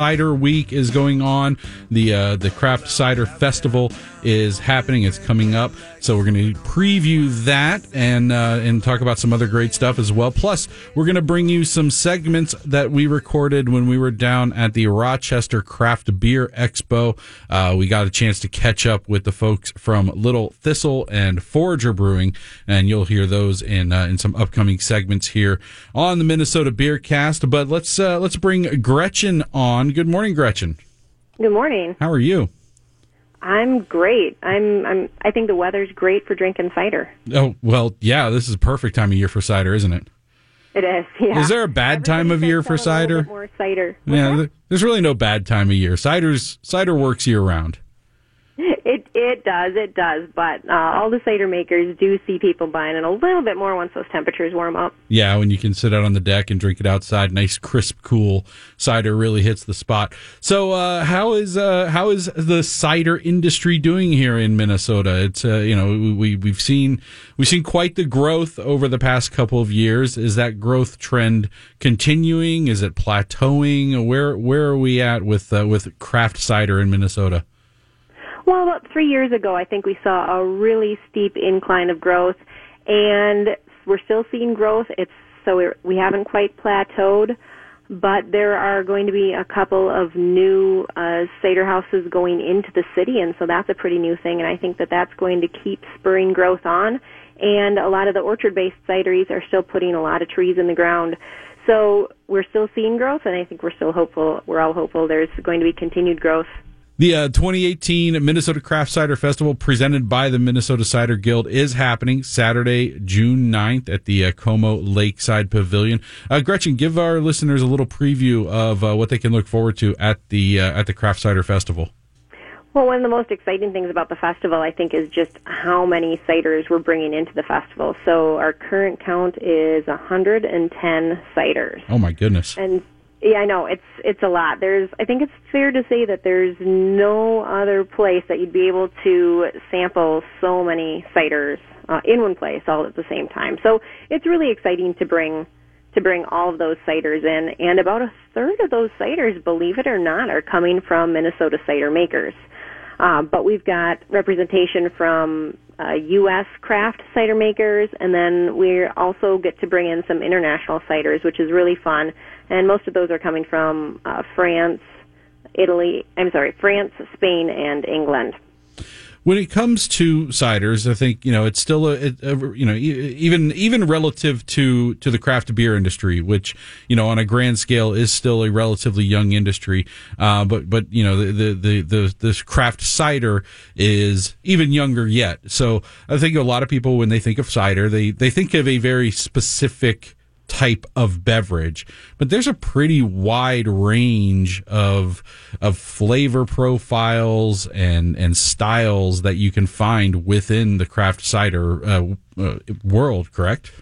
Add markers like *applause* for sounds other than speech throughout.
Cider Week is going on. The uh, the Craft Cider Festival is happening. It's coming up, so we're going to preview that and uh, and talk about some other great stuff as well. Plus, we're going to bring you some segments that we recorded when we were down at the Rochester Craft Beer Expo. Uh, we got a chance to catch up with the folks from Little Thistle and Forager Brewing, and you'll hear those in uh, in some upcoming segments here on the Minnesota Beer Cast. But let's uh, let's bring Gretchen on. Good morning, Gretchen. Good morning. How are you? I'm great. I'm I'm I think the weather's great for drinking cider. Oh, well, yeah, this is a perfect time of year for cider, isn't it? It is. Yeah. Is there a bad time of year for I'm a little cider? More cider. Yeah, there's really no bad time of year. Cider's cider works year round. *laughs* It it does. It does. But uh, all the cider makers do see people buying it a little bit more once those temperatures warm up. Yeah, when you can sit out on the deck and drink it outside, nice crisp, cool cider really hits the spot. So, uh, how is uh, how is the cider industry doing here in Minnesota? It's uh, you know we we've seen we've seen quite the growth over the past couple of years. Is that growth trend continuing? Is it plateauing? Where where are we at with uh, with craft cider in Minnesota? Well, about three years ago, I think we saw a really steep incline of growth, and we're still seeing growth. It's so we haven't quite plateaued, but there are going to be a couple of new uh, cider houses going into the city, and so that's a pretty new thing. And I think that that's going to keep spurring growth on. And a lot of the orchard-based cideries are still putting a lot of trees in the ground. So we're still seeing growth, and I think we're still hopeful. We're all hopeful there's going to be continued growth. The uh, 2018 Minnesota Craft Cider Festival, presented by the Minnesota Cider Guild, is happening Saturday, June 9th at the uh, Como Lakeside Pavilion. Uh, Gretchen, give our listeners a little preview of uh, what they can look forward to at the uh, at the Craft Cider Festival. Well, one of the most exciting things about the festival, I think, is just how many ciders we're bringing into the festival. So our current count is 110 ciders. Oh my goodness! And yeah, I know it's it's a lot. There's I think it's fair to say that there's no other place that you'd be able to sample so many ciders uh, in one place all at the same time. So it's really exciting to bring to bring all of those ciders in, and about a third of those ciders, believe it or not, are coming from Minnesota cider makers. Uh, but we've got representation from uh, U.S. craft cider makers, and then we also get to bring in some international ciders, which is really fun. And most of those are coming from uh, France, Italy. I'm sorry, France, Spain, and England. When it comes to ciders, I think you know it's still a, a you know even even relative to to the craft beer industry, which you know on a grand scale is still a relatively young industry. Uh, but but you know the the the the this craft cider is even younger yet. So I think a lot of people when they think of cider, they they think of a very specific type of beverage but there's a pretty wide range of of flavor profiles and and styles that you can find within the craft cider uh, uh, world correct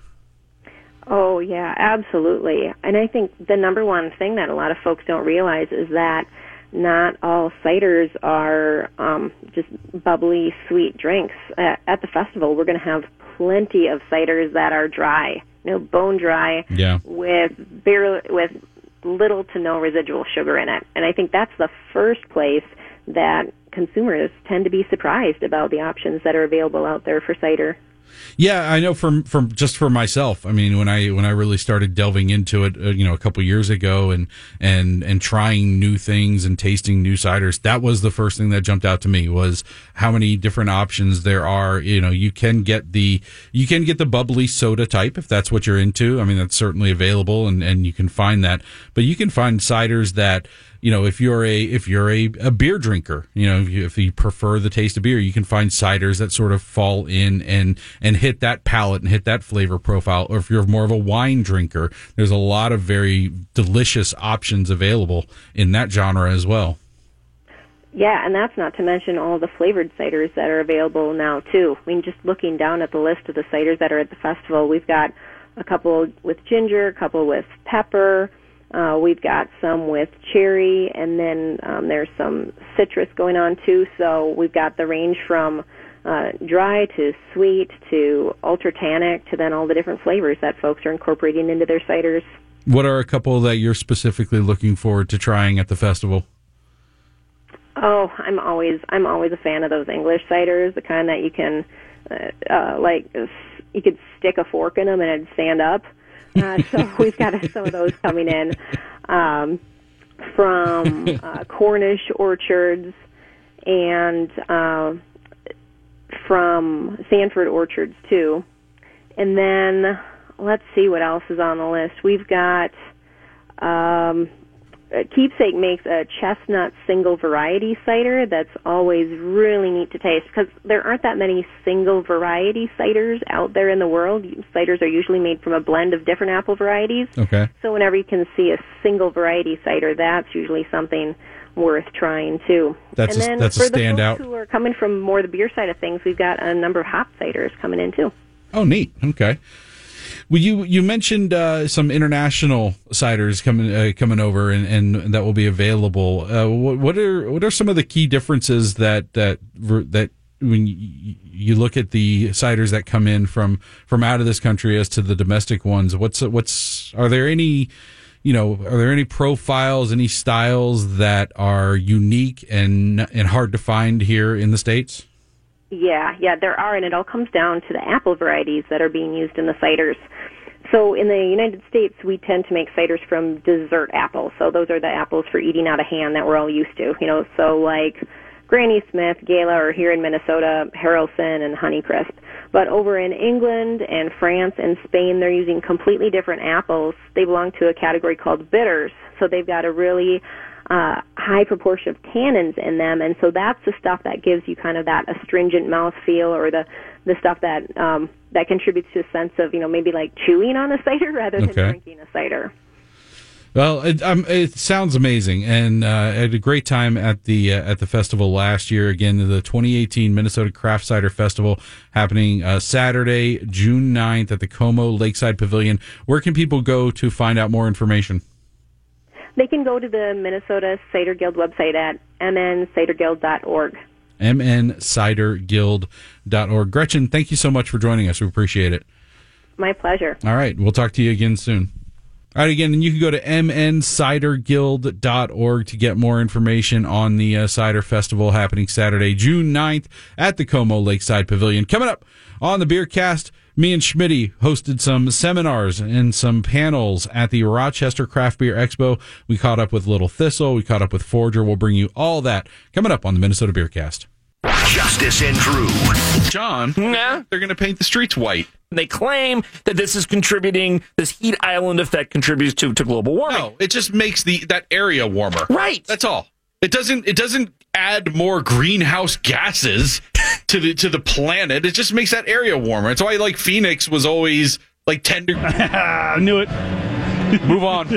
Oh yeah, absolutely. And I think the number one thing that a lot of folks don't realize is that not all ciders are um, just bubbly, sweet drinks. At, at the festival, we're going to have plenty of ciders that are dry, you know, bone dry, Yeah. with barely, with little to no residual sugar in it. And I think that's the first place that consumers tend to be surprised about the options that are available out there for cider. Yeah, I know from from just for myself. I mean, when I when I really started delving into it, uh, you know, a couple years ago, and and and trying new things and tasting new ciders, that was the first thing that jumped out to me was how many different options there are. You know, you can get the you can get the bubbly soda type if that's what you're into. I mean, that's certainly available, and and you can find that. But you can find ciders that you know if you're a if you're a, a beer drinker you know if you, if you prefer the taste of beer you can find ciders that sort of fall in and and hit that palate and hit that flavor profile or if you're more of a wine drinker there's a lot of very delicious options available in that genre as well Yeah, and that's not to mention all the flavored ciders that are available now too. I mean, just looking down at the list of the ciders that are at the festival, we've got a couple with ginger, a couple with pepper. Uh, we've got some with cherry, and then um, there's some citrus going on too. So we've got the range from uh, dry to sweet to ultra tannic to then all the different flavors that folks are incorporating into their ciders. What are a couple that you're specifically looking forward to trying at the festival? Oh, I'm always I'm always a fan of those English ciders, the kind that you can uh, uh, like you could stick a fork in them and it'd stand up. Uh, so *laughs* we've got some of those coming in um, from *laughs* uh, Cornish orchards and uh, from Sandford orchards too. And then let's see what else is on the list. We've got um, Uh, Keepsake makes a chestnut single variety cider that's always really neat to taste because there aren't that many single variety ciders out there in the world. Ciders are usually made from a blend of different apple varieties. Okay. So whenever you can see a single variety cider, that's usually something worth trying too. That's and a, then that's for a standout. the folks who are coming from more the beer side of things, we've got a number of hop ciders coming in too. Oh, neat. Okay. Well, you you mentioned uh, some international ciders coming uh, coming over and, and that will be available. Uh, what, what are what are some of the key differences that that that when you, look at the ciders that come in from from out of this country as to the domestic ones? What's what's are there any you know are there any profiles, any styles that are unique and and hard to find here in the states? Yeah, yeah, there are, and it all comes down to the apple varieties that are being used in the ciders. So in the United States, we tend to make ciders from dessert apples. So those are the apples for eating out of hand that we're all used to. You know, so like Granny Smith, Gala, or here in Minnesota, Haralson and Honeycrisp. But over in England and France and Spain, they're using completely different apples. They belong to a category called bitters. So they've got a really uh, high proportion of tannins in them, and so that's the stuff that gives you kind of that astringent mouth feel, or the the stuff that um, that contributes to a sense of you know maybe like chewing on a cider *laughs* rather than okay. drinking a cider. Well, it, um, it sounds amazing, and uh, I had a great time at the uh, at the festival last year. Again, the 2018 Minnesota Craft Cider Festival happening uh, Saturday, June 9th at the Como Lakeside Pavilion. Where can people go to find out more information? They can go to the Minnesota Cider Guild website at mnciderguild.org. mnciderguild.org. Gretchen, thank you so much for joining us. We appreciate it. My pleasure. All right. We'll talk to you again soon. All right, again, and you can go to mnciderguild.org to get more information on the uh, Cider Festival happening Saturday, June 9th at the Como Lakeside Pavilion. Coming up on the Beer Cast, me and Schmitty hosted some seminars and some panels at the Rochester Craft Beer Expo. We caught up with Little Thistle. We caught up with Forager. We'll bring you all that coming up on the Minnesota Beer Cast. Justice and Drew. John, Yeah. they're going to paint the streets white. They claim that this is contributing, this heat island effect contributes to, to global warming. No, it just makes the that area warmer. Right. That's all. It doesn't. It doesn't add more greenhouse gases *laughs* to the to the planet. It just makes that area warmer. It's why like Phoenix was always like ten degrees. I *laughs* knew it. *laughs* Move on.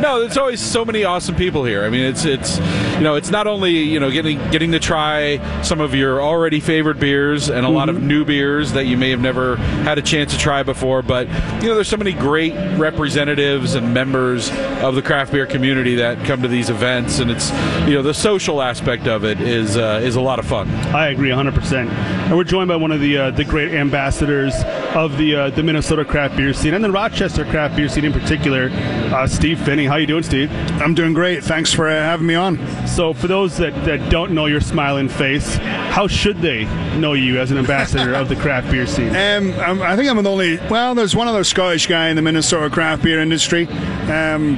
no, there's always so many awesome people here. I mean, it's it's you know, it's not only you know getting getting to try some of your already favorite beers and a lot of new beers that you may have never had a chance to try before, but you know, there's so many great representatives and members of the craft beer community that come to these events, and it's you know the social aspect of it is uh, is a lot of fun. I agree 100%. And we're joined by one of the uh, the great ambassadors of the uh, the Minnesota craft beer scene and the Rochester craft beer scene in particular, uh, Steve Finney. How you doing, Steve? I'm doing great. Thanks for uh, having me on. So, for those that, that don't know your smiling face, how should they know you as an ambassador of the craft beer scene? *laughs* Um, I'm, I think I'm the only. Well, there's one other Scottish guy in the Minnesota craft beer industry, um,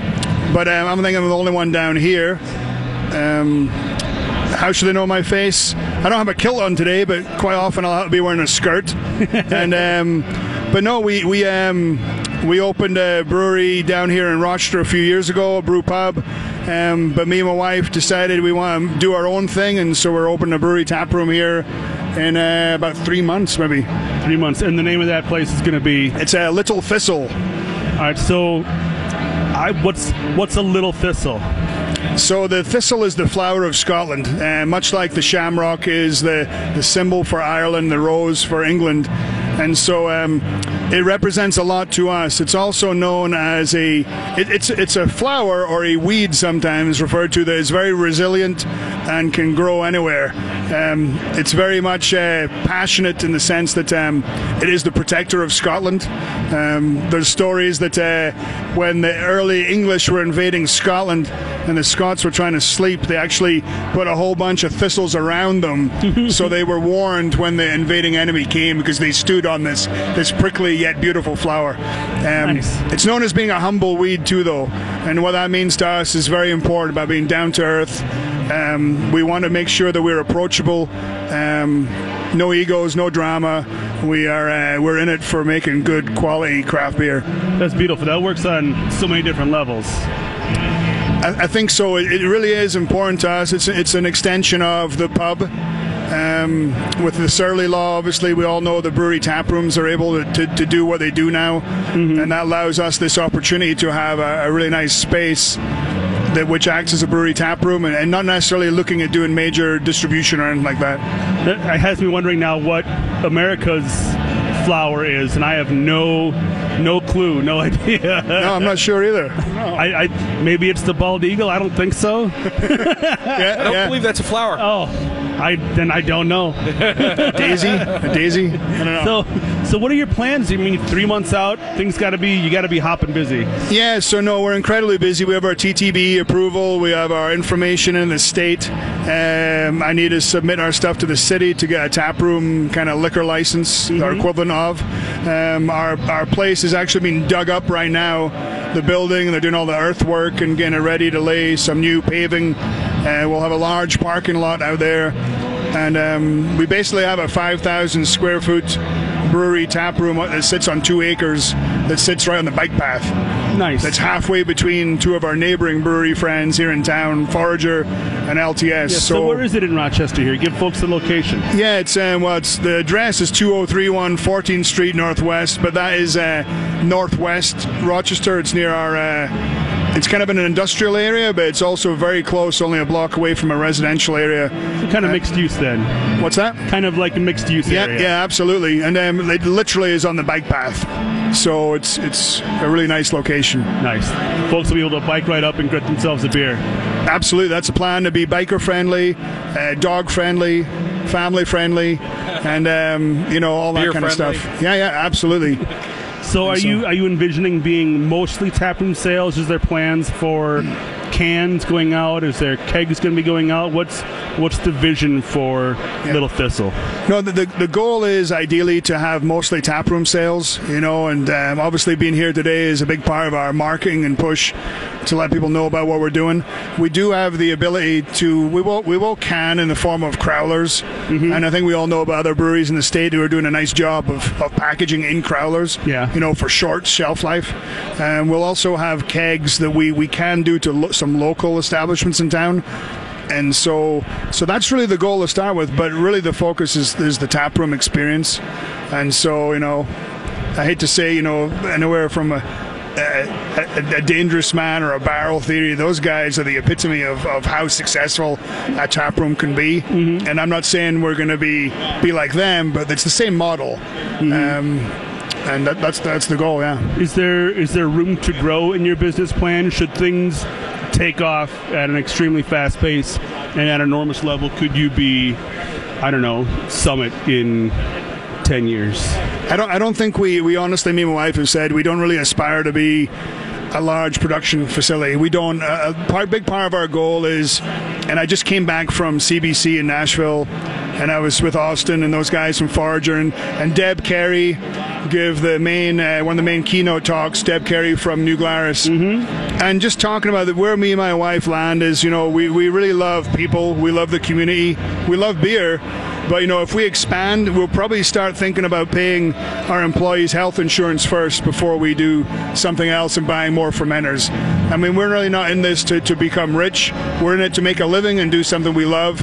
but um, I'm thinking I'm the only one down here. Um, how should they know my face? I don't have a kilt on today, but quite often I'll be wearing a skirt. *laughs* and um, but no, we we um, we opened a brewery down here in Rochester a few years ago, a brew pub. Um, but me and my wife decided we want to do our own thing, and so we're opening a brewery tap room here in uh, about three months, maybe. Three months. And the name of that place is going to be. It's a Little Thistle. All right, so. I, what's what's a little thistle? So the thistle is the flower of Scotland, uh, much like the shamrock is the, the symbol for Ireland, the rose for England. And so um, it represents a lot to us. It's also known as a it, it's it's a flower or a weed sometimes referred to that is very resilient and can grow anywhere. Um, it's very much uh, passionate in the sense that um, it is the protector of Scotland. Um, there's stories that uh, when the early English were invading Scotland and the Scots were trying to sleep, they actually put a whole bunch of thistles around them *laughs* so they were warned when the invading enemy came because they stood on this this prickly yet beautiful flower. Um, Nice. It's known as being a humble weed too, though, and what that means to us is very important about being down to earth. Um, we want to make sure that we're approachable. Um, no egos, no drama. We are uh, we're in it for making good quality craft beer. That's beautiful. That works on so many different levels. I, I think so. It, it really is important to us. It's it's an extension of the pub. Um, with the Surly law, obviously, we all know the brewery tap rooms are able to, to, to do what they do now, and that allows us this opportunity to have a, a really nice space that which acts as a brewery tap room, and, and not necessarily looking at doing major distribution or anything like that. That it has me wondering now what America's flower is, and I have no no clue, no *laughs* idea. No, I'm not sure either. I, I maybe it's the bald eagle. I don't think so. Yeah, *laughs* I don't yeah. believe that's a flower. Oh, I then I don't know. *laughs* Daisy, *laughs* daisy. I don't know. So so what are your plans? I mean, three months out, things got to be you got to be hopping busy. Yeah, so no, we're incredibly busy. We have our TTB approval, we have our information in the state. Um, I need to submit our stuff to the city to get a tap room kind of liquor license or equivalent of. Um, our, our place is actually being dug up right now, the building, they're doing all the earthwork and getting it ready to lay some new paving. Uh, we'll have a large parking lot out there. And um, we basically have a 5,000 square foot brewery tap room that sits on two acres that sits right on the bike path Nice. that's halfway between two of our neighboring brewery friends here in town, Forager and LTS. Yeah, so, where is it in Rochester here? Give folks the location. yeah, it's um, well, it's the address is 2031 14th Street Northwest, but that is uh, northwest Rochester. It's near our. Uh, it's kind of in an industrial area, but it's also very close, only a block away from a residential area. Kind of mixed use then. What's that? Kind of like a mixed use Yeah, area. yeah, absolutely. And um, it literally is on the bike path, so it's it's a really nice location. Nice. Folks will be able to bike right up and get themselves a beer. Absolutely, that's a plan to be biker friendly, uh, dog friendly, family friendly, and um, you know all that Beer kind of stuff. Yeah, yeah, absolutely. So are so- you are you envisioning being mostly taproom sales? Is there plans for cans going out? Is there kegs going to be going out? What's what's the vision for Little Thistle? No, the, the the goal is ideally to have mostly taproom sales, you know, and um, obviously being here today is a big part of our marketing and push to let people know about what we're doing. We do have the ability to we will we will can in the form of crowlers, and I think we all know about other breweries in the state who are doing a nice job of, of packaging in crowlers. Yeah. you know, for short shelf life. And we'll also have kegs that we we can do to lo- local establishments in town. And so so that's really the goal to start with but really the focus is is the tap room experience. And so you know i hate to say you know anywhere from a a, a, a dangerous man or a barrel theory those guys are the epitome of, of how successful a tap room can be. And i'm not saying we're going to be be like them but it's the same model. Um, and that, that's that's the goal yeah. Is there is there room to grow in your business plan? Should things take off at an extremely fast pace and at enormous level? Could you be, I don't know, Summit in ten years? I don't. I don't think we. We honestly, me and my wife have said we don't really aspire to be a large production facility. We don't. Uh, a part, big part of our goal is, and I just came back from CBC in Nashville, and I was with Austin and those guys from Forager and, and Deb Carey give the main uh, one of the main keynote talks. Deb Carey from New Glarus, mm-hmm. and just talking about where me and my wife land is, you know, we we really love people. We love the community. We love beer. But you know, if we expand, we'll probably start thinking about paying our employees health insurance first before we do something else and buying more fermenters. I mean, we're really not in this to, to become rich. We're in it to make a living and do something we love,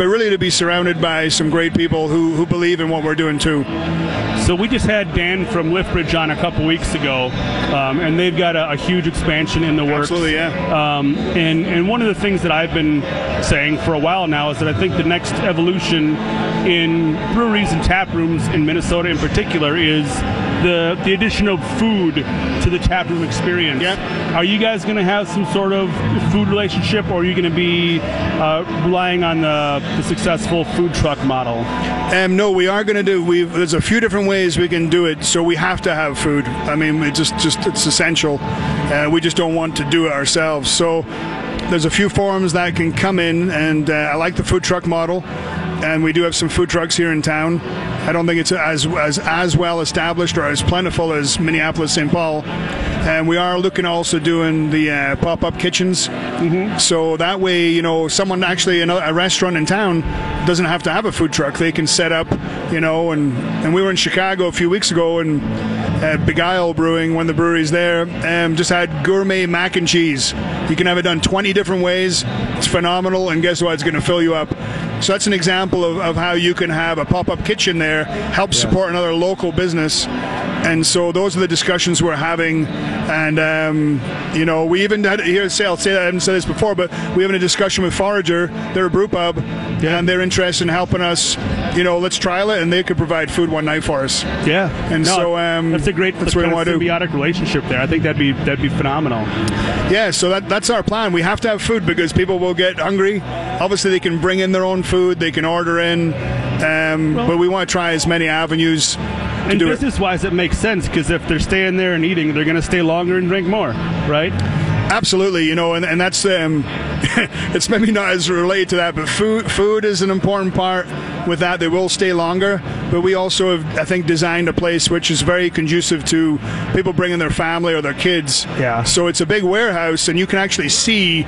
but really to be surrounded by some great people who, who believe in what we're doing too. So we just had Dan from Liftbridge on a couple weeks ago, um, and they've got a, a huge expansion in the works. Absolutely, yeah. Um, and and one of the things that I've been saying for a while now is that I think the next evolution in breweries and tap rooms in Minnesota in particular is the the addition of food to the tap room experience. Yep. Are you guys going to have some sort of food relationship, or are you going to be uh, relying on the, the successful food truck model? Um, no, we are going to do. We there's a few different ways we can do it. So we have to have food. I mean, it just just it's essential. Uh, we just don't want to do it ourselves. So there's a few forums that can come in, and uh, I like the food truck model. And we do have some food trucks here in town. I don't think it's as as as well established or as plentiful as Minneapolis, St. Paul. And we are looking also doing the uh, pop up kitchens. Mm-hmm. So that way, you know, someone actually in a, a restaurant in town doesn't have to have a food truck. They can set up, you know, and, and we were in Chicago a few weeks ago and uh, Begyle Brewing, one of the breweries there, um, just had gourmet mac and cheese. You can have it done 20 different ways. Phenomenal, and guess what? It's going to fill you up. So that's an example of, of how you can have a pop up kitchen there, help support another local business. And so those are the discussions we're having. And, um, you know, we even had here, say, I'll say that I haven't said this before, but we having a discussion with Forager. They're a brew pub, and they're interested in helping us. You know, let's trial it, and they could provide food one night for us. Yeah, And so, um, that's a great that's what kind of do. symbiotic relationship there. I think that'd be that'd be phenomenal. Yeah, so that, that's our plan. We have to have food because people will get hungry. Obviously, they can bring in their own food, they can order in, um, but we want to try as many avenues And do it. business wise, it makes sense because if they're staying there and eating, they're going to stay longer and drink more, right? Absolutely, you know, and, and that's um, *laughs* it's maybe not as related to that, but food food is an important part. With that, they will stay longer. But we also have, I think, designed a place which is very conducive to people bringing their family or their kids. Yeah. So it's a big warehouse, and you can actually see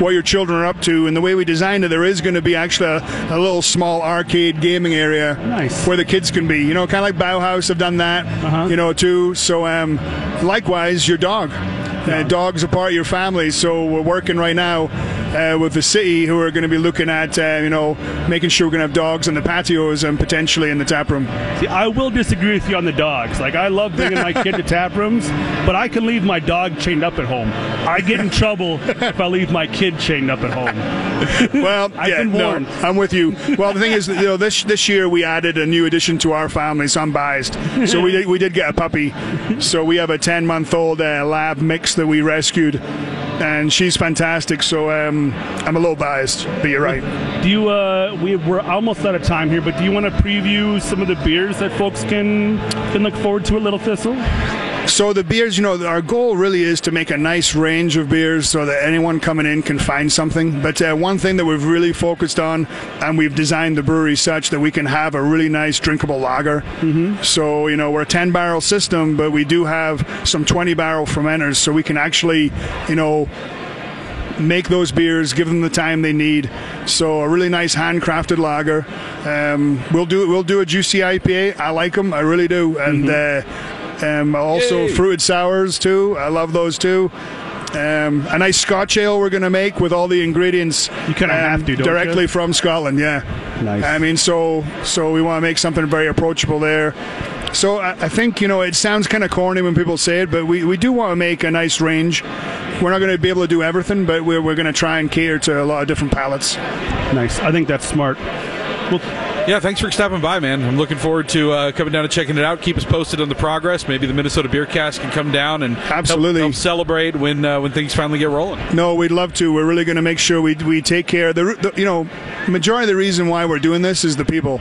what your children are up to. And the way we designed it, there is going to be actually a, a little small arcade gaming area Nice. where the kids can be. You know, kind of like Bauhaus have done that. Uh-huh. You know, too. So um, likewise, your dog. Uh, dogs are part of your family, so we're working right now uh, with the city who are going to be looking at, uh, you know, making sure we're going to have dogs on the patios and potentially in the tap room. See, I will disagree with you on the dogs. Like, I love bringing my kid to *laughs* tap rooms, but I can leave my dog chained up at home. I get in trouble if I leave my kid chained up at home. Well, I've yeah, been no, warned. I'm with you. Well, the thing is, you know, this this year we added a new addition to our family, so I'm biased. So we did, we did get a puppy. So we have a 10 month old uh, lab mix that we rescued, and she's fantastic. So um, I'm a little biased, but you're right. Do you? Uh, we, we're almost out of time here, but do you want to preview some of the beers that folks can can look forward to at Little Thistle? So the beers, you know, our goal really is to make a nice range of beers so that anyone coming in can find something. But uh, one thing that we've really focused on, and we've designed the brewery such that we can have a really nice drinkable lager. Mm-hmm. So you know, we're a 10 barrel system, but we do have some 20 barrel fermenters, so we can actually, you know, make those beers, give them the time they need. So a really nice handcrafted lager. Um, we'll do we'll do a juicy IPA. I like them, I really do, and uh, um, also fruited sours too. I love those too. Um, a nice Scotch ale we're going to make with all the ingredients. You kinda have to, don't directly you? from Scotland. Yeah. Nice. I mean, so so we want to make something very approachable there. So I, I think you know it sounds kind of corny when people say it, but we, we do want to make a nice range. We're not going to be able to do everything, but we're, we're going to try and cater to a lot of different palettes. Nice. I think that's smart. Well, Yeah, thanks for stopping by, man. I'm looking forward to uh, coming down and checking it out. Keep us posted on the progress. Maybe the Minnesota Beer Cast can come down and help- Absolutely. help, celebrate when uh, when things finally get rolling. No, we'd love to. We're really going to make sure we, we take care. The, the you know, majority of the reason why we're doing this is the people.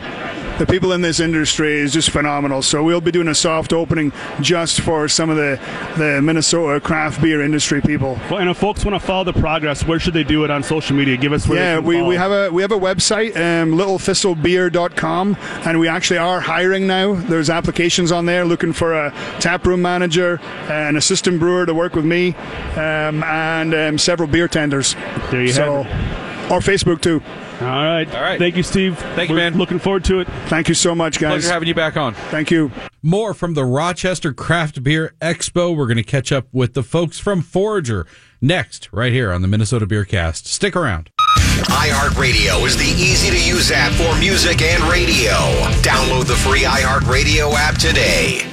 The people in this industry is just phenomenal. So we'll be doing a soft opening just for some of the the Minnesota craft beer industry people. well, and if folks want to follow the progress, where should they do it on social media? Give us where Yeah, we, follow. we have a we have a website, um, littlethistlebeer.com, and we actually are hiring now. There's applications on there looking for a taproom manager, an assistant brewer to work with me, um, and um, several beer tenders. There you so, have Or Facebook too. All right. All right. Thank you, Steve. Thank you, We're man. Looking forward to it. Thank you so much, guys. Pleasure having you back on. Thank you. More from the Rochester Craft Beer Expo. We're going to catch up with the folks from Forager next, right here on the Minnesota Beer Cast. Stick around. iHeartRadio is the easy to use app for music and radio. Download the free iHeartRadio app today.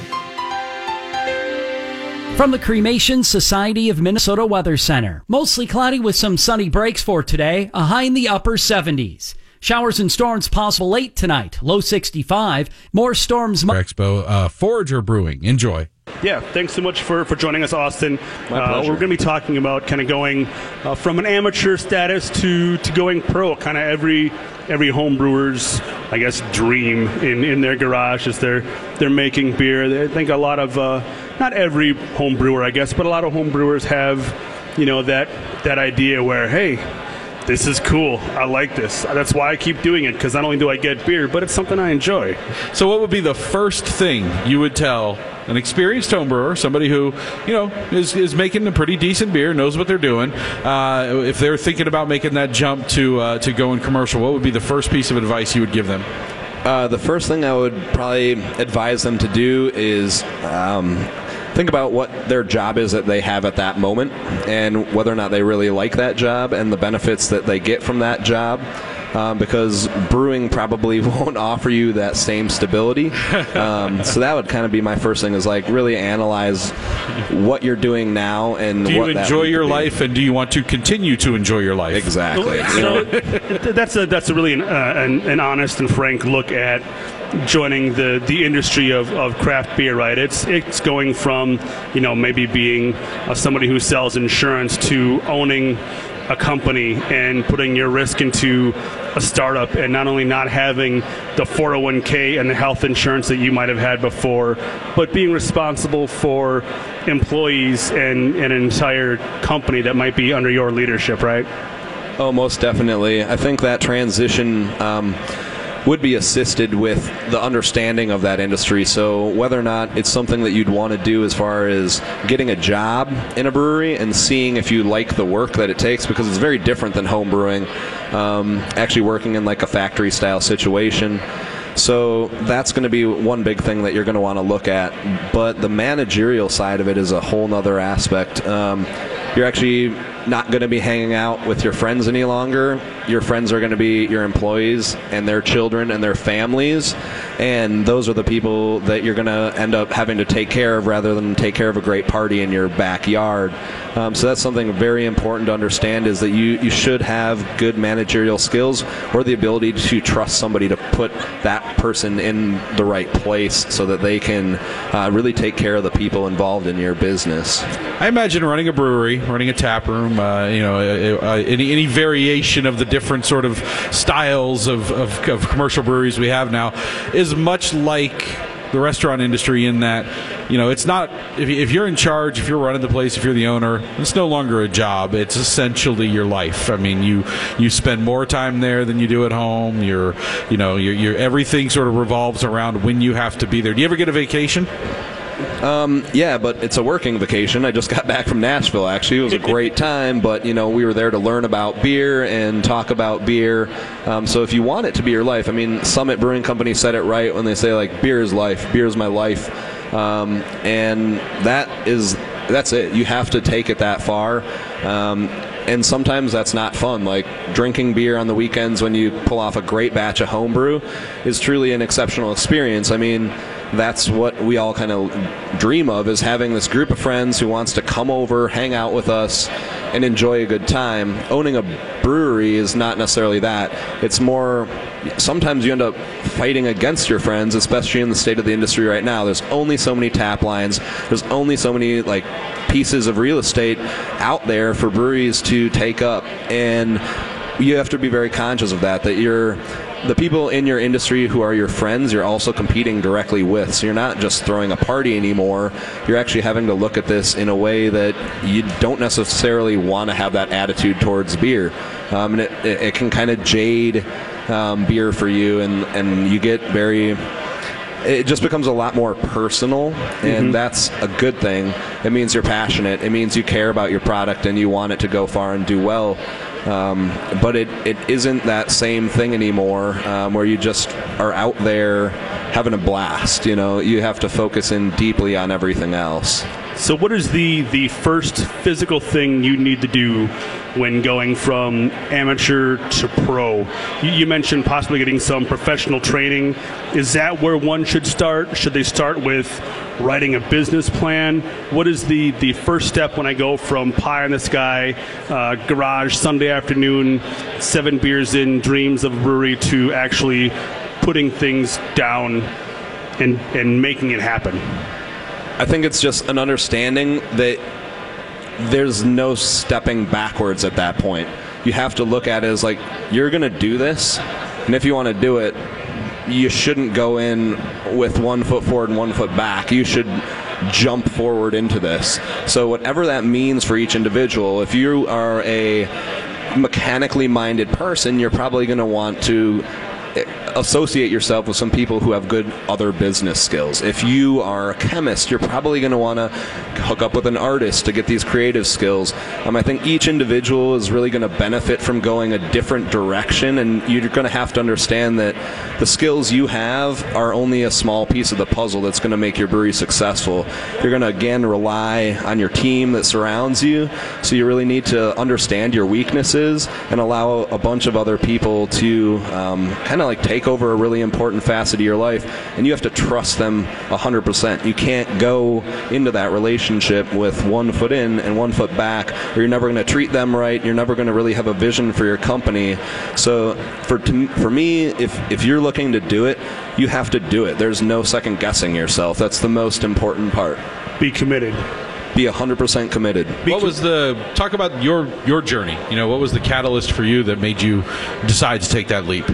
From the Cremation Society of Minnesota Weather Center. Mostly cloudy with some sunny breaks for today, a high in the upper 70s. Showers and storms possible late tonight, low 65. More storms. Expo, uh, Forager Brewing. Enjoy. Yeah, thanks so much for, for joining us, Austin. My Uh, we're going to be talking about kind of going uh, from an amateur status to, to going pro. Kind of every every home brewer's, I guess, dream in, in their garage as they're they're making beer. I think a lot of uh, not every home brewer, I guess, but a lot of home brewers have you know that that idea where hey. This is cool. I like this. That's why I keep doing it because not only do I get beer, but it's something I enjoy. So, what would be the first thing you would tell an experienced home brewer, somebody who you know is, is making a pretty decent beer, knows what they're doing, uh, if they're thinking about making that jump to uh, to go in commercial? What would be the first piece of advice you would give them? Uh, the first thing I would probably advise them to do is um, think about what their job is that they have at that moment and whether or not they really like that job and the benefits that they get from that job. Um, because brewing probably *laughs* won't offer you that same stability. Um, so that would kind of be my first thing is like really analyze what you're doing now and Do you what that enjoy would your be. life, and do you want to continue to enjoy your life? Exactly. You So know, th- that's a that's a really an, uh, an, an honest and frank look at joining the, the industry of, of craft beer. Right? It's it's going from you know maybe being uh, somebody who sells insurance to owning a company and putting your risk into a startup and not only not having the 401k and the health insurance that you might have had before, but being responsible for employees and, and an entire company that might be under your leadership, right? Oh, most definitely. I think that transition um, would be assisted with the understanding of that industry. So, whether or not it's something that you'd want to do as far as getting a job in a brewery and seeing if you like the work that it takes, because it's very different than home brewing, um, actually working in like a factory style situation. So that's going to be one big thing that you're going to want to look at. But the managerial side of it is a whole nother aspect. Um, you're actually not going to be hanging out with your friends any longer. Your friends are going to be your employees and their children and their families. And those are the people that you're going to end up having to take care of rather than take care of a great party in your backyard. Um, so that's something very important to understand is that you, you should have good managerial skills or the ability to trust somebody to put that person in the right place so that they can uh, really take care of the people involved in your business. I imagine running a brewery, running a tap room, uh, you know, uh, any, any variation of the different sort of styles of, of, of commercial breweries we have now is much like the restaurant industry in that, you know, it's not, if you're in charge, if you're running the place, if you're the owner, it's no longer a job. It's essentially your life. I mean, you, you spend more time there than you do at home. You're, you know, you're, you're, everything sort of revolves around when you have to be there. Do you ever get a vacation? Um, yeah, but it's a working vacation. I just got back from Nashville. Actually, it was a great time. But you know, we were there to learn about beer and talk about beer. Um, so if you want it to be your life, I mean, Summit Brewing Company said it right when they say like, "Beer is life. Beer is my life," um, and that is that's it. You have to take it that far. Um, and sometimes that's not fun. Like drinking beer on the weekends when you pull off a great batch of homebrew is truly an exceptional experience. I mean, that's what we all kind of dream of is having this group of friends who wants to come over, hang out with us, and enjoy a good time. Owning a brewery is not necessarily that. It's more sometimes you end up fighting against your friends, especially in the state of the industry right now. There's only so many tap lines. There's only so many like pieces of real estate out there for breweries to take up and you have to be very conscious of that that you're the people in your industry who are your friends you're also competing directly with. So you're not just throwing a party anymore. You're actually having to look at this in a way that you don't necessarily want to have that attitude towards beer. Um, and it, it, it can kind of jade um, beer for you and, and you get very it just becomes a lot more personal and Mhm. that's a good thing. It means you're passionate. It means you care about your product and you want it to go far and do well um, but it, it isn't that same thing anymore um, where you just are out there having a blast you know? You have to focus in deeply on everything else So, what is the the first physical thing you need to do when going from amateur to pro? You, you mentioned possibly getting some professional training. Is that where one should start? Should they start with writing a business plan? What is the the first step when I go from pie in the sky, uh, garage Sunday afternoon, seven beers in, dreams of a brewery to actually putting things down and and making it happen? I think it's just an understanding that there's no stepping backwards at that point. You have to look at it as like you're going to do this, and if you want to do it, you shouldn't go in with one foot forward and one foot back. You should jump forward into this. So whatever that means for each individual, if you are a mechanically minded person, you're probably going to want to associate yourself with some people who have good other business skills. If you are a chemist, you're probably going to want to hook up with an artist to get these creative skills. Um, I think each individual is really going to benefit from going a different direction, and you're going to have to understand that the skills you have are only a small piece of the puzzle that's going to make your brewery successful. You're going to again rely on your team that surrounds you, so you really need to understand your weaknesses and allow a bunch of other people to um, kind of like take over a really important facet of your life, and you have to trust them 100%. You can't go into that relationship with one foot in and one foot back, or you're never going to treat them right. You're never going to really have a vision for your company. So for to, for me, if if you're looking to do it, you have to do it. There's no second guessing yourself. That's the most important part. Be committed be 100% committed. What was the talk about your your journey? You know, what was the catalyst for you that made you decide to take that leap?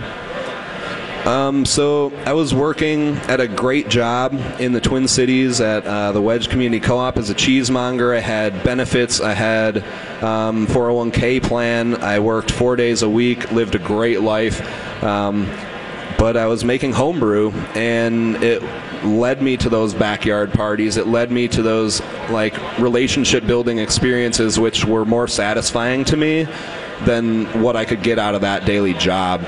Um, so I was working at a great job in the Twin Cities at uh, the Wedge Community Co-op as a cheesemonger. I had benefits. I had um, 401k plan. I worked four days a week. Lived a great life. Um, but I was making homebrew, and it led me to those backyard parties. It led me to those like relationship building experiences, which were more satisfying to me than what I could get out of that daily job.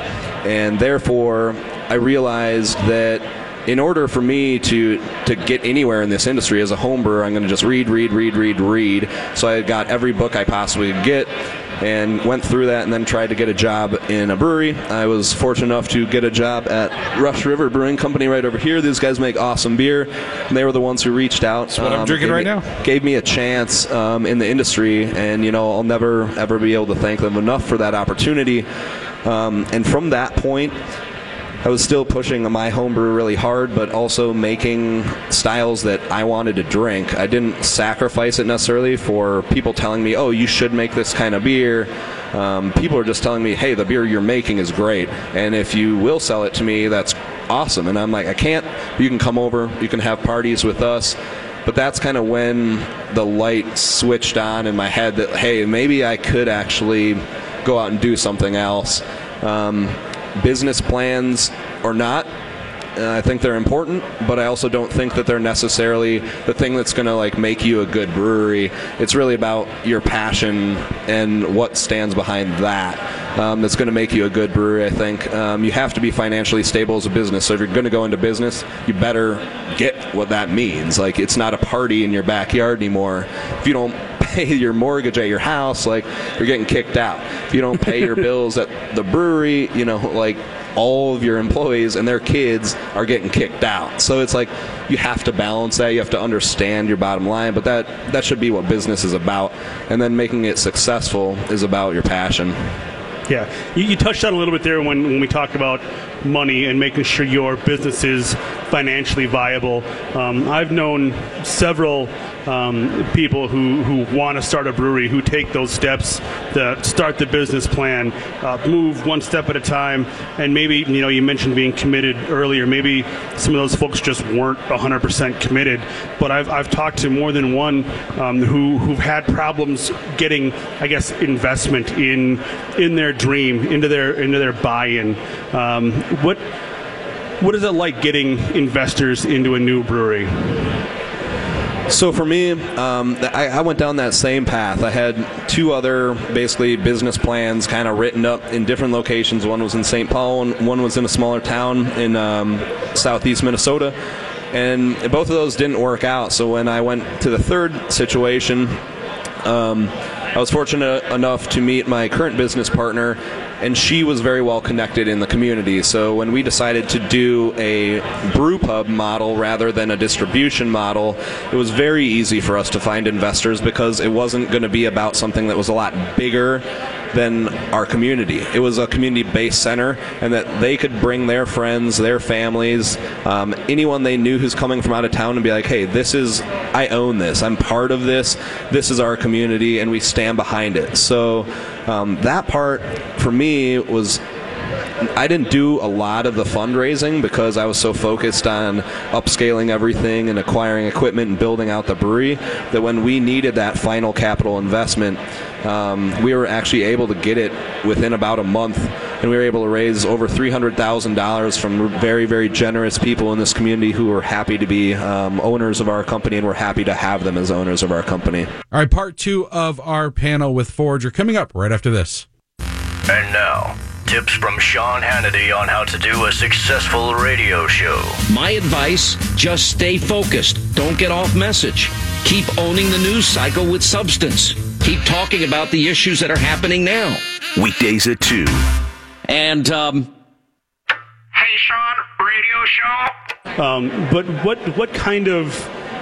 And therefore, I realized that in order for me to to get anywhere in this industry as a home brewer, I'm going to just read, read, read, read, read. So I got every book I possibly could get and went through that and then tried to get a job in a brewery. I was fortunate enough to get a job at Rush River Brewing Company right over here. These guys make awesome beer, and they were the ones who reached out. That's what um, I'm drinking right me, now. Gave me a chance um, in the industry, and you know I'll never ever be able to thank them enough for that opportunity. Um, and from that point, I was still pushing my homebrew really hard, but also making styles that I wanted to drink. I didn't sacrifice it necessarily for people telling me, "Oh, you should make this kind of beer." Um, people are just telling me, "Hey, the beer you're making is great, and if you will sell it to me, that's awesome." And I'm like, "I can't. You can come over. You can have parties with us." But that's kind of when the light switched on in my head that, hey, maybe I could actually go out and do something else. Um, business plans or not. Uh, I think they're important, but I also don't think that they're necessarily the thing that's going to like make you a good brewery. It's really about your passion and what stands behind that. Um, that's going to make you a good brewery. I think um, you have to be financially stable as a business. So if you're going to go into business, you better get what that means. Like it's not a party in your backyard anymore. If you don't *laughs* pay your mortgage at your house, like you're getting kicked out. If you don't pay your *laughs* bills at the brewery, you know, like all of your employees and their kids are getting kicked out. So it's like you have to balance that. You have to understand your bottom line, but that that should be what business is about. And then making it successful is about your passion. Yeah, you, you, touched on a little bit there when, when we talked about money and making sure your business is financially viable. Um, I've known several um, people who, who want to start a brewery who take those steps to start the business plan, uh, move one step at a time, and maybe you know you mentioned being committed earlier. Maybe some of those folks just weren't 100% committed. But I've, I've talked to more than one um, who who've had problems getting, I guess, investment in in their dream, into their into their buy-in. Um, what what is it like getting investors into a new brewery? So for me, um, I, I, went down that same path. I had two other basically business plans kind of written up in different locations. One was in St. Paul, and one was in a smaller town in um, southeast Minnesota. and both of those didn't work out. So when I went to the third situation, um, I was fortunate enough to meet my current business partner, and she was very well connected in the community. So when we decided to do a brew pub model rather than a distribution model, it was very easy for us to find investors because it wasn't going to be about something that was a lot bigger than our community. It was a community-based center, and that they could bring their friends, their families, um, anyone they knew who's coming from out of town, and be like, "Hey, this is I own this. I'm part of this. This is our community, and we stand behind it." So um, that part for me was I didn't do a lot of the fundraising because I was so focused on upscaling everything and acquiring equipment and building out the brewery that when we needed that final capital investment, um, we were actually able to get it within about a month, and we were able to raise over $300,000 from very, very generous people in this community who were happy to be um, owners of our company, and we're happy to have them as owners of our company. All right, part two of our panel with Forager coming up right after this. And now, tips from Sean Hannity on how to do a successful radio show. My advice just stay focused. Don't get off message. Keep owning the news cycle with substance. Keep talking about the issues that are happening now. Weekdays at 2. And, um, Hey, Sean, radio show. Um, but what what kind of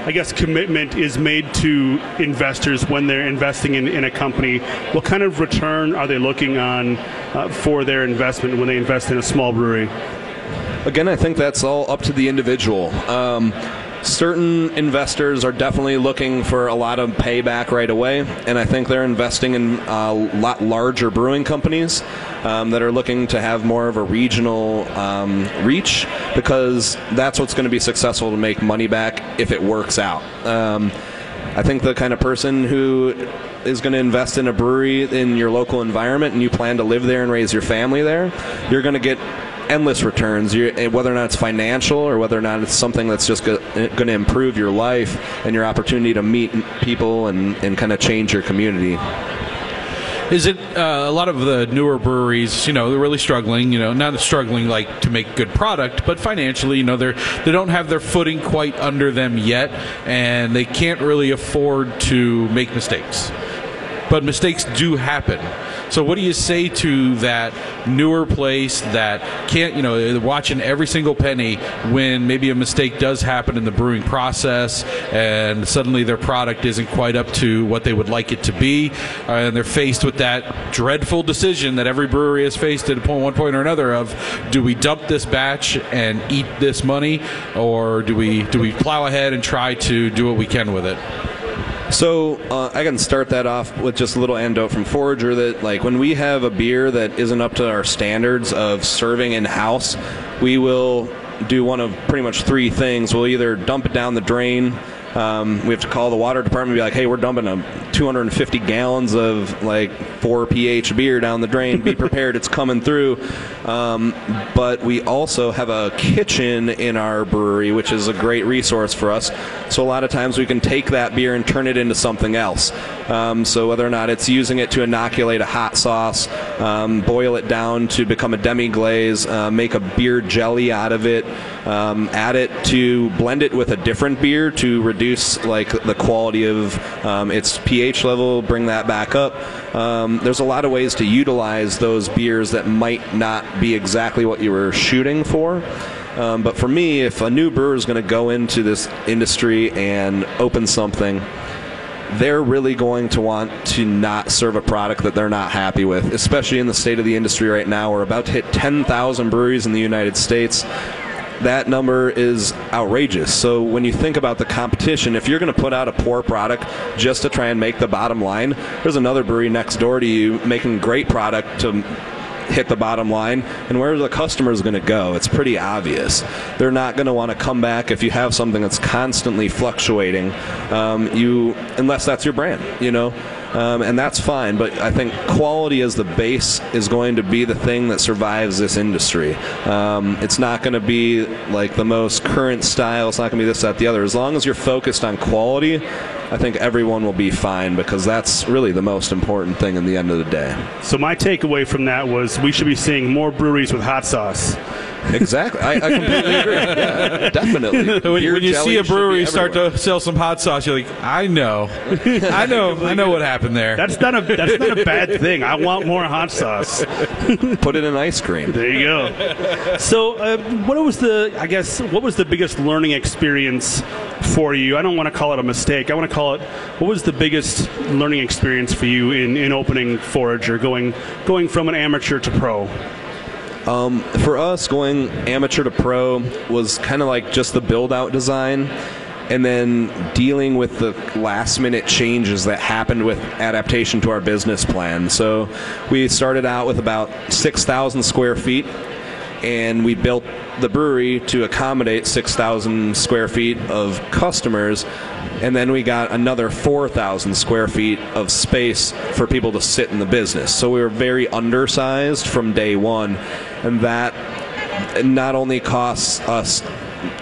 I guess commitment is made to investors when they're investing in, in a company. What kind of return are they looking on uh, for their investment when they invest in a small brewery? Again, I think that's all up to the individual. Um, certain investors are definitely looking for a lot of payback right away, and I think they're investing in a lot larger brewing companies um, that are looking to have more of a regional um, reach because that's what's going to be successful to make money back if it works out. Um, I think the kind of person who is going to invest in a brewery in your local environment and you plan to live there and raise your family there, you're going to get endless returns. You're, eh, whether or not it's financial or whether or not it's something that's just going to improve your life and your opportunity to meet people and, and kind of change your community. Is it uh, a lot of the newer breweries? You know, they're really struggling. You know, not struggling like to make good product, but financially, you know, they're they don't have their footing quite under them yet, and they can't really afford to make mistakes. But mistakes do happen. So, what do you say to that newer place that can't, you know, watching every single penny when maybe a mistake does happen in the brewing process and suddenly their product isn't quite up to what they would like it to be, and they're faced with that dreadful decision that every brewery has faced at one point or another of do we dump this batch and eat this money, or do we do we plow ahead and try to do what we can with it? So uh, I can start that off with just a little anecdote from Forager that like when we have a beer that isn't up to our standards of serving in house, we will do one of pretty much three things. We'll either dump it down the drain. Um, we have to call the water department and be like, hey, we're dumping a 250 gallons of like 4 pH beer down the drain. Be *laughs* prepared, it's coming through. Um, but we also have a kitchen in our brewery, which is a great resource for us. So a lot of times we can take that beer and turn it into something else. Um, so whether or not it's using it to inoculate a hot sauce, um, boil it down to become a demi glaze, uh, make a beer jelly out of it, um, add it to blend it with a different beer to reduce like the quality of um, its pH level, bring that back up. Um, there's a lot of ways to utilize those beers that might not be exactly what you were shooting for. Um, but for me, if a new brewer is going to go into this industry and open something, they're really going to want to not serve a product that they're not happy with, especially in the state of the industry right now. We're about to hit 10,000 breweries in the United States. That number is outrageous. So when you think about the competition, if you're going to put out a poor product just to try and make the bottom line, there's another brewery next door to you making great product to hit the bottom line. And where the customer is going to go it's pretty obvious. They're not going to want to come back if you have something that's constantly fluctuating um, you unless that's your brand you know um, and that's fine. But I think quality as the base is going to be the thing that survives this industry. Um, it's not going to be like the most current style. It's not going to be this, that, the other. As long as you're focused on quality, I think everyone will be fine because that's really the most important thing in the end of the day. So my takeaway from that was we should be seeing more breweries with hot sauce. Exactly, I, I completely agree. *laughs* Yeah, definitely. *laughs* when, Beer when you see a brewery start to sell some hot sauce, you're like, I know, I know, I know what happened there. That's not a that's not a bad *laughs* thing. I want more hot sauce. Put it in ice cream. There you go. So, uh, what was the? I guess what was the biggest learning experience for you? I don't want to call it a mistake. I want to call it. What was the biggest learning experience for you in, in opening Forager, going going from an amateur to pro? Um, for us, going amateur to pro was kind of like just the build out design. And then dealing with the last minute changes that happened with adaptation to our business plan. So we started out with about 6,000 square feet, and we built the brewery to accommodate 6,000 square feet of customers. And then we got another 4,000 square feet of space for people to sit in the business. So we were very undersized from day one. And that not only costs us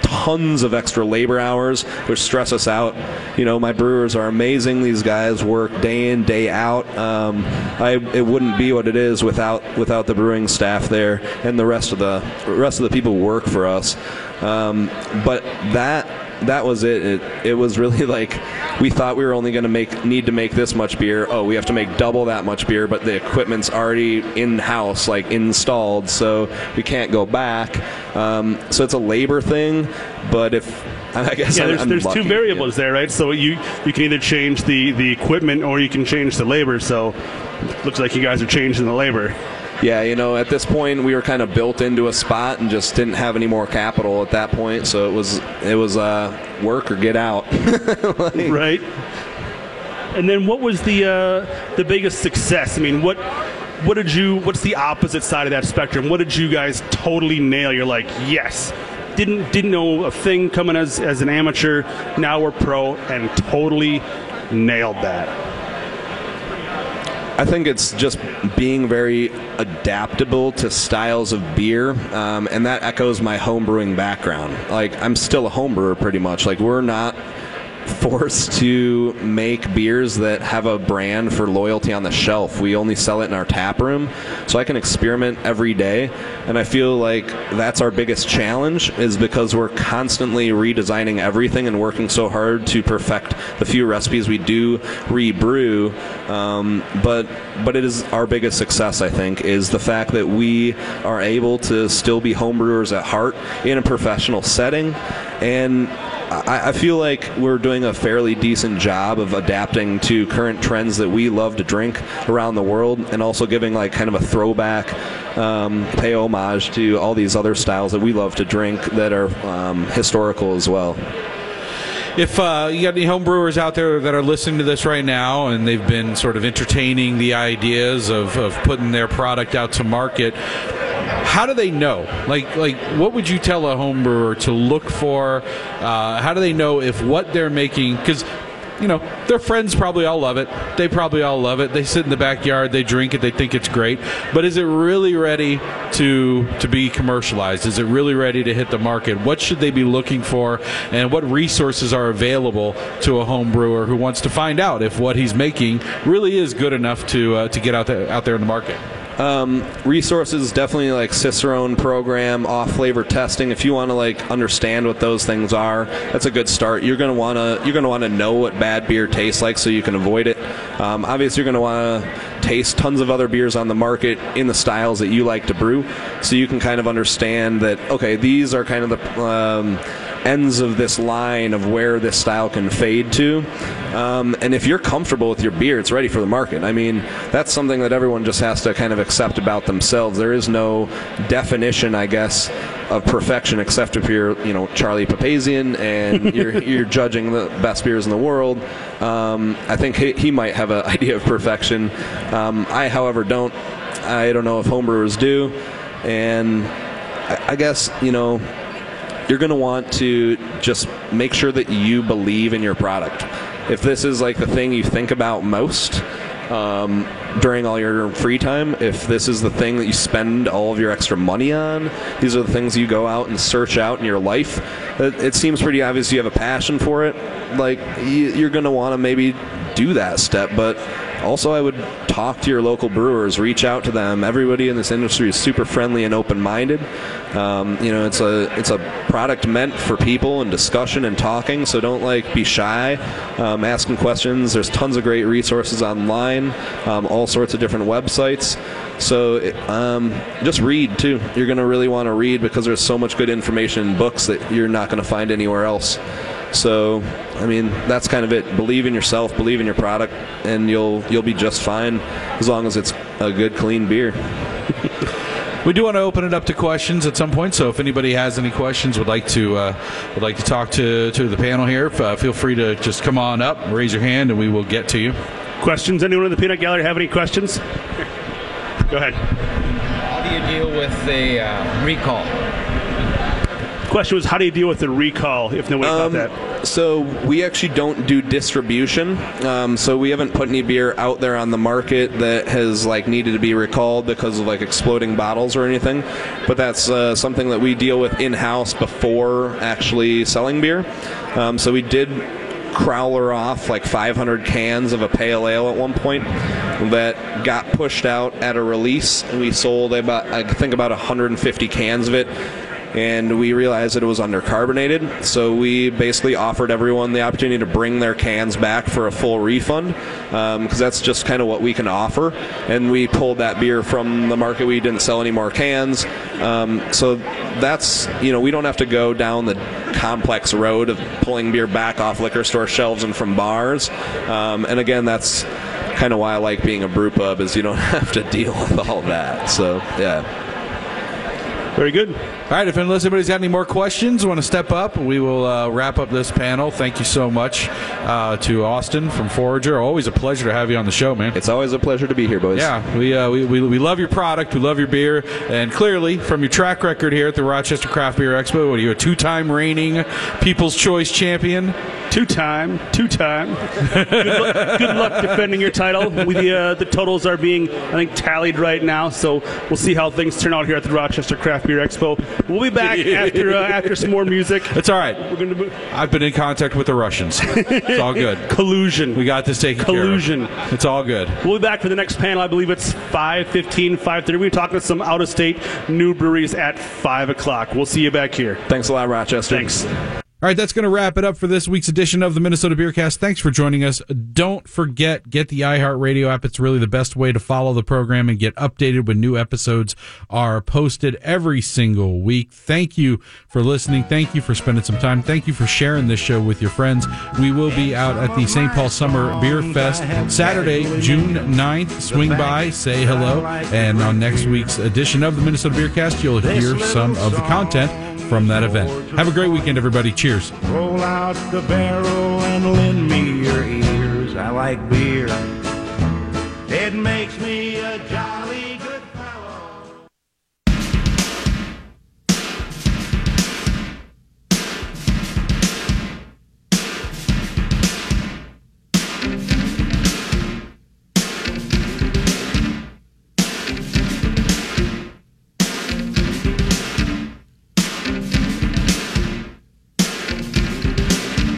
tons of extra labor hours, which stress us out. You know, my brewers are amazing. These guys work day in, day out. Um, I, it wouldn't be what it is without without the brewing staff there and the rest of the rest of the people who work for us. Um, but that that was it. it. It was really *laughs* like we thought we were only going to make need to make this much beer. Oh, we have to make double that much beer, but the equipment's already in house, like installed, so we can't go back. Um, so it's a labor thing. But if *laughs* I guess yeah, I'm- there's, I'm there's lucky, two variables there, right? So you you can either change the the equipment or you can change the labor. So looks like you guys are changing the labor. Yeah, you know, at this point we were kind of built into a spot and just didn't have any more capital at that point. So it was it was uh, work or get out. *laughs* right. And then what was the uh, the biggest success? I mean, what what did you? What's the opposite side of that spectrum? What did you guys totally nail? You're like, yes. Didn't didn't know a thing coming as as an amateur. Now we're pro and totally nailed that. I think it's just being very adaptable to styles of beer, um, and that echoes my homebrewing background. Like I'm still a homebrewer, pretty much. Like we're not forced to make beers that have a brand for loyalty on the shelf. We only sell it in our tap room, so I can experiment every day. And I feel like that's our biggest challenge, is because we're constantly redesigning everything and working so hard to perfect the few recipes we do rebrew. Um, but but it is our biggest success, I think, is the fact that we are able to still be homebrewers at heart in a professional setting, and I, I feel like we're doing a fairly decent job of adapting to current trends that we love to drink around the world, and also giving like kind of a throwback, um, pay homage to all these other styles that we love to drink that are um, historical as well. If uh, you got any homebrewers out there that are listening to this right now and they've been sort of entertaining the ideas of, of putting their product out to market, how do they know? Like, like, what would you tell a home brewer to look for? Uh, how do they know if what they're making? Because you know, their friends probably all love it. They probably all love it. They sit in the backyard, they drink it, they think it's great. But is it really ready to to be commercialized? Is it really ready to hit the market? What should they be looking for, and what resources are available to a home brewer who wants to find out if what he's making really is good enough to uh, to get out there out there in the market? Um, resources definitely like Cicerone program, off flavor testing. If you want to like understand what those things are, that's a good start. You're gonna want to you're gonna want to know what bad beer tastes like so you can avoid it. Um, obviously, you're gonna want to taste tons of other beers on the market in the styles that you like to brew, so you can kind of understand that okay, these are kind of the um, ends of this line of where this style can fade to. Um, and if you're comfortable with your beer, it's ready for the market. I mean, that's something that everyone just has to kind of accept about themselves. There is no definition, I guess, of perfection except if you're, you know, Charlie Papazian and *laughs* you're, you're judging the best beers in the world. Um, I think he, he might have an *laughs* idea of perfection. Um, I, however, don't. I don't know if homebrewers do. And I, I guess, you know, you're going to want to just make sure that you believe in your product. If this is like the thing you think about most, um, during all your free time, if this is the thing that you spend all of your extra money on, these are the things you go out and search out in your life. It, it seems pretty obvious you have a passion for it. Like you, you're going to want to maybe do that step, but also I would talk to your local brewers, reach out to them. Everybody in this industry is super friendly and open-minded. Um, you know, it's a it's a product meant for people and discussion and talking. So don't like be shy, um, asking questions. There's tons of great resources online, um, all sorts of different websites. So um, just read too. You're going to really want to read because there's so much good information in books that you're not going to find anywhere else. So, I mean, that's kind of it. Believe in yourself, believe in your product, and you'll you'll be just fine as long as it's a good, clean beer. We do want to open it up to questions at some point. So if anybody has any questions, would like to uh, would like to talk to to the panel here, uh, feel free to just come on up, raise your hand, and we will get to you. Questions? Anyone in the peanut gallery have any questions? Go ahead. How do you deal with the uh, recall? Question was, how do you deal with the recall if nobody Um, got that? So we actually don't do distribution. Um, so we haven't put any beer out there on the market that has like needed to be recalled because of like exploding bottles or anything. But that's uh, something that we deal with in house before actually selling beer. Um, so we did crowler off like 500 cans of a pale ale at one point that got pushed out at a release and we sold about I think about 150 cans of it and we realized that it was undercarbonated. So we basically offered everyone the opportunity to bring their cans back for a full refund because that's just kind of what we can offer. And we pulled that beer from the market. We didn't sell any more cans. Um, so that's, you know, we don't have to go down the complex road of pulling beer back off liquor store shelves and from bars. Um, and again, that's kind of why I like being a brew pub is you don't *laughs* have to deal with all that. So, yeah. Very good. All right, if unless anybody's got any more questions, want to step up, we will uh, wrap up this panel. Thank you so much uh, to Austin from Forager. Always a pleasure to have you on the show, man. It's always a pleasure to be here, boys. Yeah, we, uh, we, we, we love your product, we love your beer, and clearly from your track record here at the Rochester Craft Beer Expo, what are you, a two-time reigning People's Choice champion? Two time, two time. good, luck, good luck defending your title. We, the, uh, the totals are being, I think, tallied right now, so we'll see how things turn out here at the Rochester Craft Beer Expo. We'll be back *laughs* after uh, after some more music. It's all right. We're gonna. I've been in contact with the Russians. It's all good. *laughs* Collusion. We got this taken Collusion. care of. It's all good. We'll be back for the next panel. I believe it's 5.15, 5.30. We're talking to some out-of-state new breweries at 5 o'clock. We'll see you back here. Thanks a lot, Rochester. Thanks. All right, that's going to wrap it up for this week's edition of the Minnesota Beercast. Thanks for joining us. Don't forget, get the iHeartRadio app. It's really the best way to follow the program and get updated when new episodes are posted every single week. Thank you for listening. Thank you for spending some time. Thank you for sharing this show with your friends. We will be out at the St. Paul Summer Beer Fest Saturday, June 9th. Swing by, say hello. And on next week's edition of the Minnesota Beercast, you'll hear some of the content from that event. Have a great weekend, everybody. Cheers. Roll out the barrel and lend me your ears. I like beer